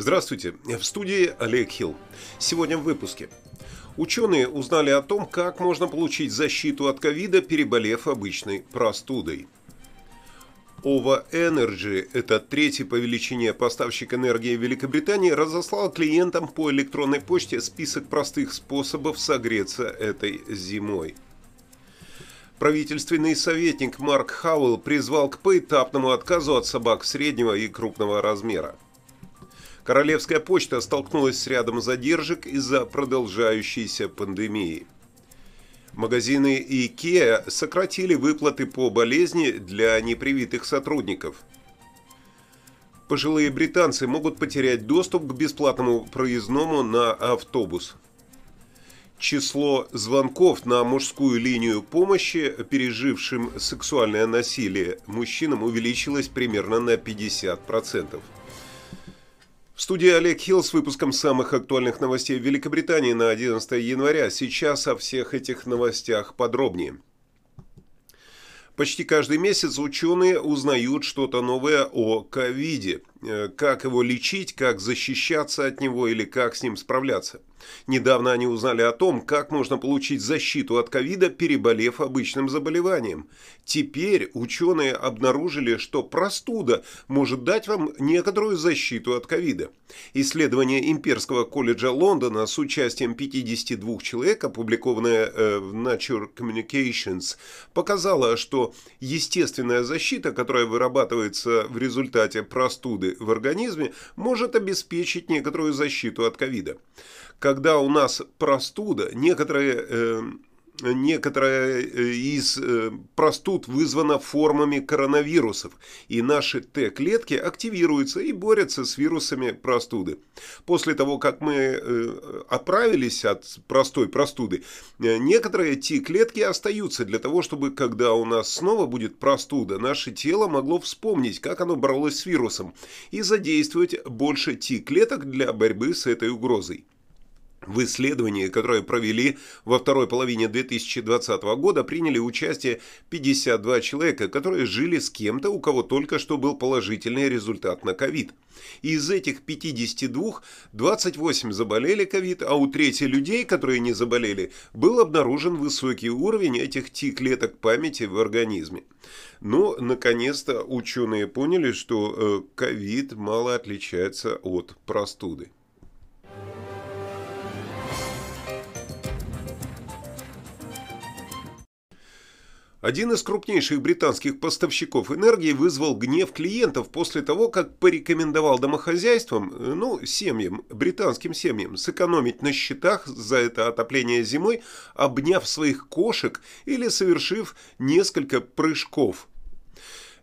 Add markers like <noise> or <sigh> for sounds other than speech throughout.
Здравствуйте, в студии Олег Хилл. Сегодня в выпуске. Ученые узнали о том, как можно получить защиту от ковида, переболев обычной простудой. OVA Energy, это третий по величине поставщик энергии Великобритании, разослал клиентам по электронной почте список простых способов согреться этой зимой. Правительственный советник Марк Хауэлл призвал к поэтапному отказу от собак среднего и крупного размера. Королевская почта столкнулась с рядом задержек из-за продолжающейся пандемии. Магазины IKEA сократили выплаты по болезни для непривитых сотрудников. Пожилые британцы могут потерять доступ к бесплатному проездному на автобус. Число звонков на мужскую линию помощи пережившим сексуальное насилие мужчинам увеличилось примерно на 50%. В студии Олег Хилл с выпуском самых актуальных новостей в Великобритании на 11 января. Сейчас о всех этих новостях подробнее. Почти каждый месяц ученые узнают что-то новое о ковиде. Э, как его лечить, как защищаться от него или как с ним справляться. Недавно они узнали о том, как можно получить защиту от ковида, переболев обычным заболеванием. Теперь ученые обнаружили, что простуда может дать вам некоторую защиту от ковида. Исследование Имперского колледжа Лондона с участием 52 человек, опубликованное э, в Nature Communications, показало, что естественная защита, которая вырабатывается в результате простуды, в организме может обеспечить некоторую защиту от ковида. Когда у нас простуда, некоторые э, некоторая э, из э, простуд вызвана формами коронавирусов, и наши Т-клетки активируются и борются с вирусами простуды. После того, как мы оправились от простой простуды, некоторые Т-клетки остаются для того, чтобы, когда у нас снова будет простуда, наше тело могло вспомнить, как оно боролось с вирусом, и задействовать больше Т-клеток для борьбы с этой угрозой. В исследовании, которое провели во второй половине 2020 года, приняли участие 52 человека, которые жили с кем-то, у кого только что был положительный результат на ковид. Из этих 52 28 заболели ковид, а у трети людей, которые не заболели, был обнаружен высокий уровень этих Т-клеток памяти в организме. Но, наконец-то, ученые поняли, что э, ковид мало отличается от простуды. Один из крупнейших британских поставщиков энергии вызвал гнев клиентов после того, как порекомендовал домохозяйствам, э, ну, семьям, британским семьям, сэкономить на счетах за это отопление зимой, обняв своих кошек или совершив несколько прыжков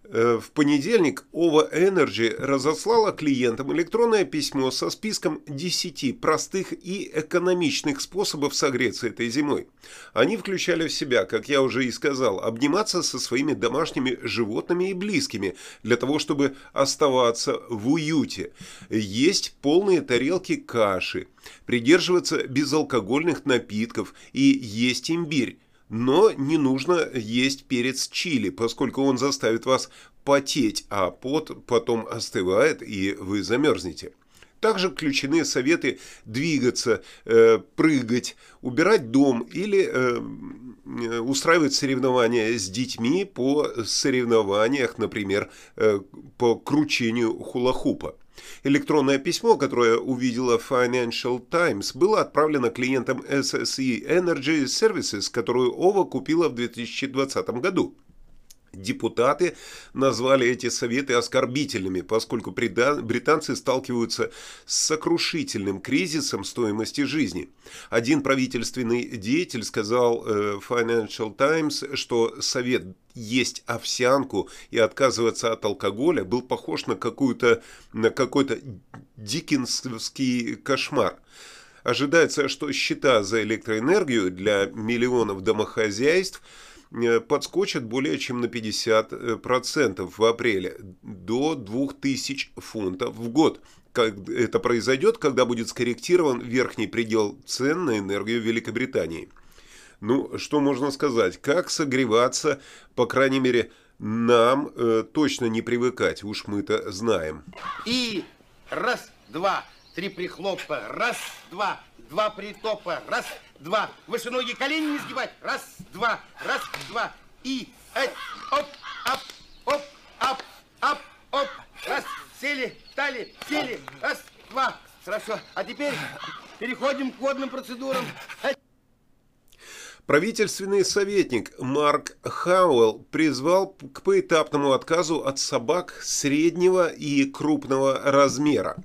в понедельник OVA Energy разослала клиентам электронное письмо со списком 10 простых и экономичных способов согреться этой зимой. Они включали в себя, как я уже и сказал, обниматься со своими домашними животными и близкими для того, чтобы оставаться в уюте, есть полные тарелки каши, придерживаться безалкогольных напитков и есть имбирь но не нужно есть перец чили, поскольку он заставит вас потеть, а пот потом остывает и вы замерзнете. Также включены советы двигаться, э, прыгать, убирать дом или э, устраивать соревнования с детьми по соревнованиях, например, э, по кручению хула-хупа. Электронное письмо, которое увидела Financial Times, было отправлено клиентам SSE Energy Services, которую ОВА купила в 2020 году. Депутаты назвали эти советы оскорбительными, поскольку британцы сталкиваются с сокрушительным кризисом стоимости жизни. Один правительственный деятель сказал э, Financial Times, что совет есть овсянку и отказываться от алкоголя был похож на, какую-то, на какой-то дикинский кошмар. Ожидается, что счета за электроэнергию для миллионов домохозяйств – Э, подскочат более чем на 50% в апреле, до 2000 фунтов в год. Как это произойдет, когда будет скорректирован верхний предел цен на энергию Великобритании. Ну, что можно сказать? Как согреваться, по крайней мере, нам э, точно не привыкать, уж мы-то знаем. И раз, два, три прихлопа, раз, два, два притопа, раз, два. Выше ноги, колени не сгибать, раз, два, раз, два. И, эй, оп, ап, оп, ап, ап, оп, раз, сели, стали, сели, раз, два. Хорошо, а теперь переходим к водным процедурам. Правительственный советник Марк Хауэлл призвал к поэтапному отказу от собак среднего и крупного размера.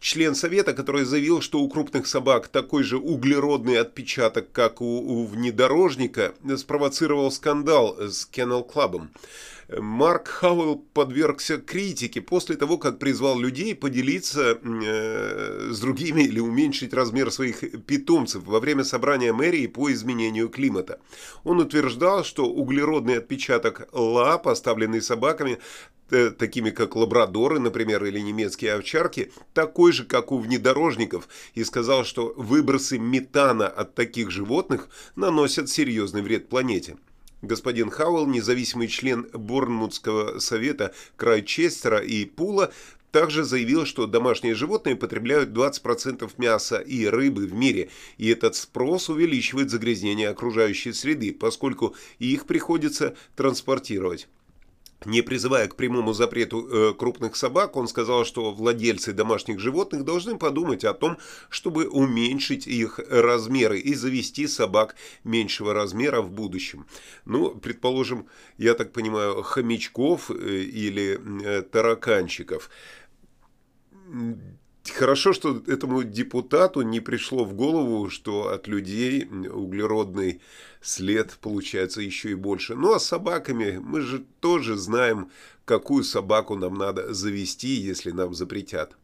Член совета, который заявил, что у крупных собак такой же углеродный отпечаток, как у, у внедорожника, спровоцировал скандал с Kennel Club. Марк Хауэлл подвергся критике после того, как призвал людей поделиться э, с другими или уменьшить размер своих питомцев во время собрания мэрии по изменению климата. Он утверждал, что углеродный отпечаток лап, оставленный собаками, такими как лабрадоры, например, или немецкие овчарки, такой же, как у внедорожников, и сказал, что выбросы метана от таких животных наносят серьезный вред планете. Господин Хауэлл, независимый член Борнмутского совета Крайчестера и Пула, также заявил, что домашние животные потребляют 20% мяса и рыбы в мире, и этот спрос увеличивает загрязнение окружающей среды, поскольку их приходится транспортировать. Не призывая к прямому запрету э, крупных собак, он сказал, что владельцы домашних животных должны подумать о том, чтобы уменьшить их размеры и завести собак меньшего размера в будущем. Ну, предположим, я так понимаю, хомячков э, или э, тараканчиков. Хорошо, что этому депутату не пришло в голову, что от людей углеродный след получается еще и больше. Ну а с собаками мы же тоже знаем, какую собаку нам надо завести, если нам запретят.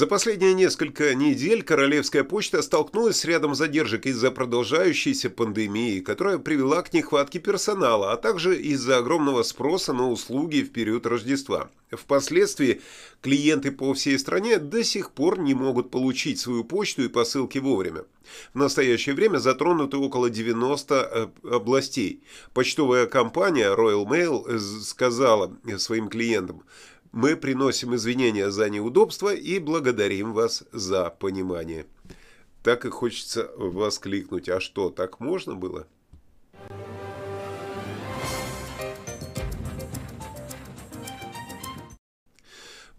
За последние несколько недель Королевская почта столкнулась с рядом задержек из-за продолжающейся пандемии, которая привела к нехватке персонала, а также из-за огромного спроса на услуги в период Рождества. Впоследствии клиенты по всей стране до сих пор не могут получить свою почту и посылки вовремя. В настоящее время затронуты около 90 э, областей. Почтовая компания Royal Mail сказала своим клиентам – мы приносим извинения за неудобства и благодарим вас за понимание. Так и хочется воскликнуть. А что, так можно было?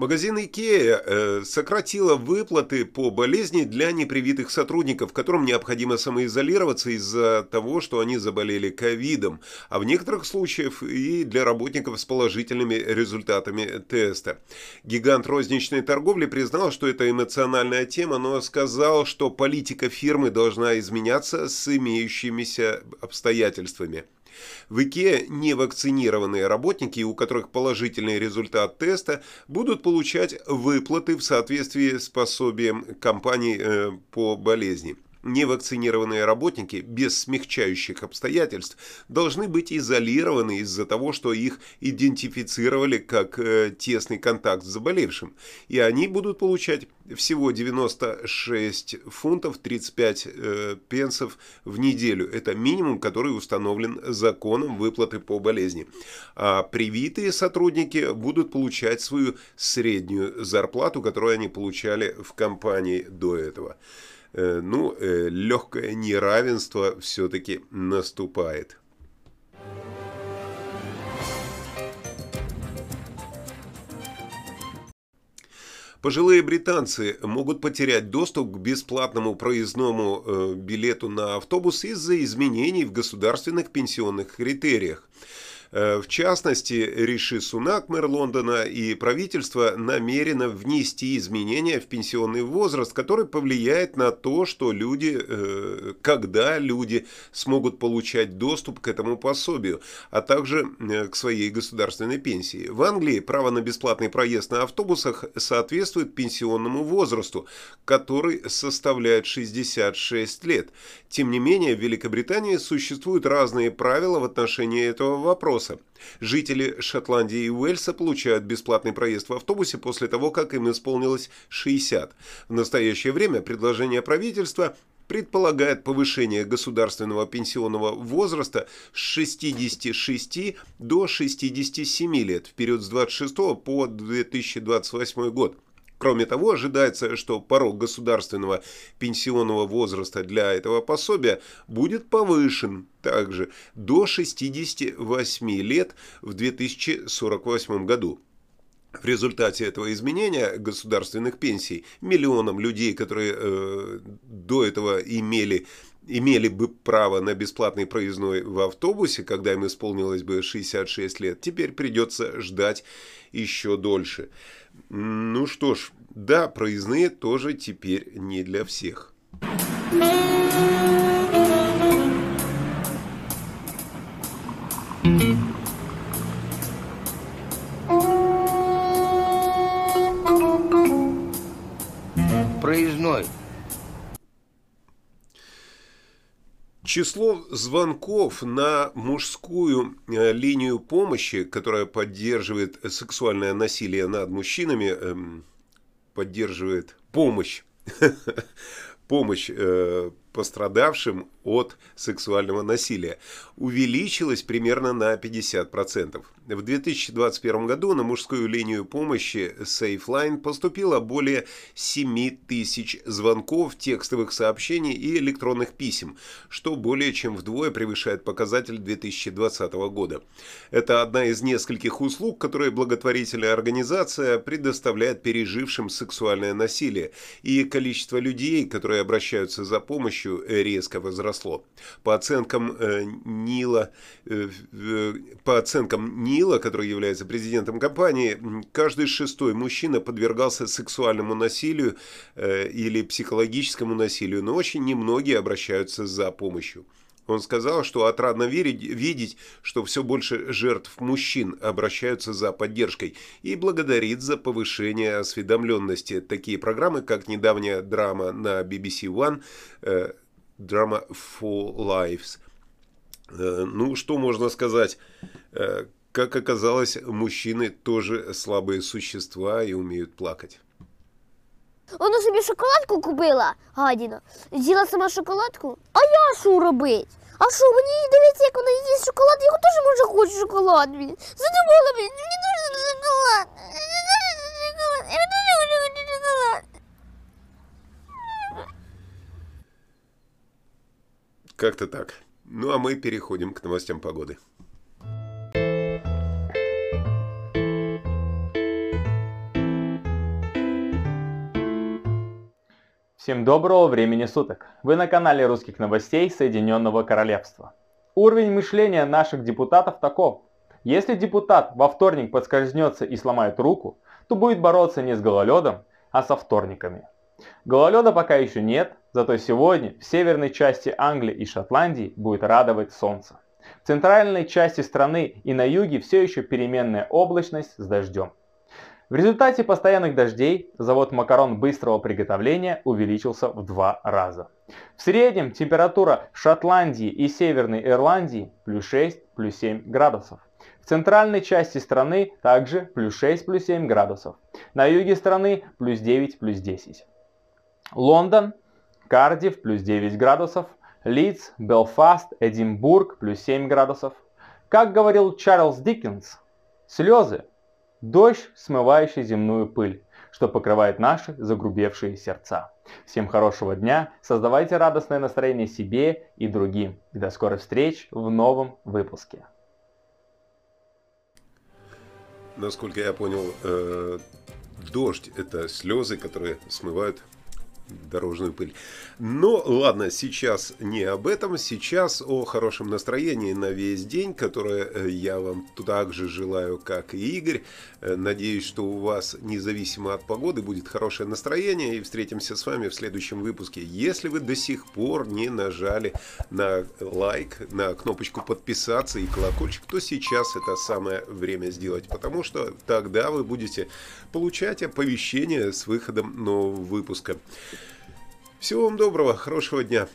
Магазин IKEA э, сократила выплаты по болезни для непривитых сотрудников, которым необходимо самоизолироваться из-за того, что они заболели ковидом, а в некоторых случаях и для работников с положительными результатами теста. Гигант розничной торговли признал, что это эмоциональная тема, но сказал, что политика фирмы должна изменяться с имеющимися обстоятельствами. В ИКЕ невакцинированные работники, у которых положительный результат теста, будут получать выплаты в соответствии с пособием компании э, по болезни невакцинированные работники без смягчающих обстоятельств должны быть изолированы из-за того, что их идентифицировали как э, тесный контакт с заболевшим, и они будут получать всего 96 фунтов 35 э, пенсов в неделю. Это минимум, который установлен законом выплаты по болезни. А привитые сотрудники будут получать свою среднюю зарплату, которую они получали в компании до этого. Э, ну, э, легкое неравенство все-таки наступает. Пожилые британцы могут потерять доступ к бесплатному проездному э, билету на автобус из-за изменений в государственных пенсионных критериях. Э, в частности, Риши Сунак, мэр Лондона, и правительство намерено внести изменения в пенсионный возраст, который повлияет на то, что люди, э, когда люди смогут получать доступ к этому пособию, а также э, к своей государственной пенсии. В Англии право на бесплатный проезд на автобусах соответствует пенсионному возрасту, который составляет 66 лет. Тем не менее, в Великобритании существуют разные правила в отношении этого вопроса вопроса. Жители Шотландии и Уэльса получают бесплатный проезд в автобусе после того, как им исполнилось 60. В настоящее время предложение правительства предполагает повышение государственного пенсионного возраста с 66 до 67 лет в период с 26 по 2028 год. Кроме того, ожидается, что порог государственного пенсионного возраста для этого пособия будет повышен также до 68 лет в 2048 году. В результате этого изменения государственных пенсий миллионам людей, которые э, до этого имели, имели бы право на бесплатный проездной в автобусе, когда им исполнилось бы 66 лет, теперь придется ждать еще дольше. Ну что ж, да, проездные тоже теперь не для всех. Thank Число звонков на мужскую э, линию помощи, которая поддерживает сексуальное насилие над мужчинами, эм, поддерживает помощь, <laughs> помощь э, пострадавшим от сексуального насилия увеличилась примерно на 50%. В 2021 году на мужскую линию помощи SafeLine поступило более 7 тысяч звонков, текстовых сообщений и электронных писем, что более чем вдвое превышает показатель 2020 года. Это одна из нескольких услуг, которые благотворительная организация предоставляет пережившим сексуальное насилие, и количество людей, которые обращаются за помощью, резко возросло. По оценкам э, Нила, э, по оценкам Нила, который является президентом компании, каждый шестой мужчина подвергался сексуальному насилию э, или психологическому насилию, но очень немногие обращаются за помощью. Он сказал, что отрадно верить, видеть, что все больше жертв мужчин обращаются за поддержкой и благодарит за повышение осведомленности. Такие программы, как недавняя драма на BBC One Drama for Lives. Э, ну, что можно сказать? Э, как оказалось, мужчины тоже слабые существа і уміють плакати. Вона собі шоколадку купила, гадіна. З'їла сама шоколадку. А я що робить? А що, мені дивиться, як вона їсть шоколад, я теж може хочу шоколад. Задумала мені, мені дуже шоколад. Как-то так. Ну а мы переходим к новостям погоды. Всем доброго времени суток! Вы на канале русских новостей Соединенного Королевства. Уровень мышления наших депутатов таков. Если депутат во вторник подскользнется и сломает руку, то будет бороться не с гололедом, а со вторниками. Гололеда пока еще нет, зато сегодня в северной части Англии и Шотландии будет радовать солнце. В центральной части страны и на юге все еще переменная облачность с дождем. В результате постоянных дождей завод макарон быстрого приготовления увеличился в два раза. В среднем температура в Шотландии и Северной Ирландии плюс 6, плюс 7 градусов. В центральной части страны также плюс 6, плюс 7 градусов. На юге страны плюс 9, плюс 10. Лондон, Кардив плюс 9 градусов, Лидс, Белфаст, Эдинбург плюс 7 градусов. Как говорил Чарльз Диккенс, слезы – дождь, смывающий земную пыль, что покрывает наши загрубевшие сердца. Всем хорошего дня, создавайте радостное настроение себе и другим. И до скорых встреч в новом выпуске. Насколько я понял, э, дождь – это слезы, которые смывают дорожную пыль. Но ладно, сейчас не об этом, сейчас о хорошем настроении на весь день, которое э, я вам также желаю, как и Игорь. Э, надеюсь, что у вас, независимо от погоды, будет хорошее настроение и встретимся с вами в следующем выпуске. Если вы до сих пор не нажали на лайк, на кнопочку подписаться и колокольчик, то сейчас это самое время сделать, потому что тогда вы будете получать оповещения с выходом нового выпуска. Всего вам доброго, хорошего дня.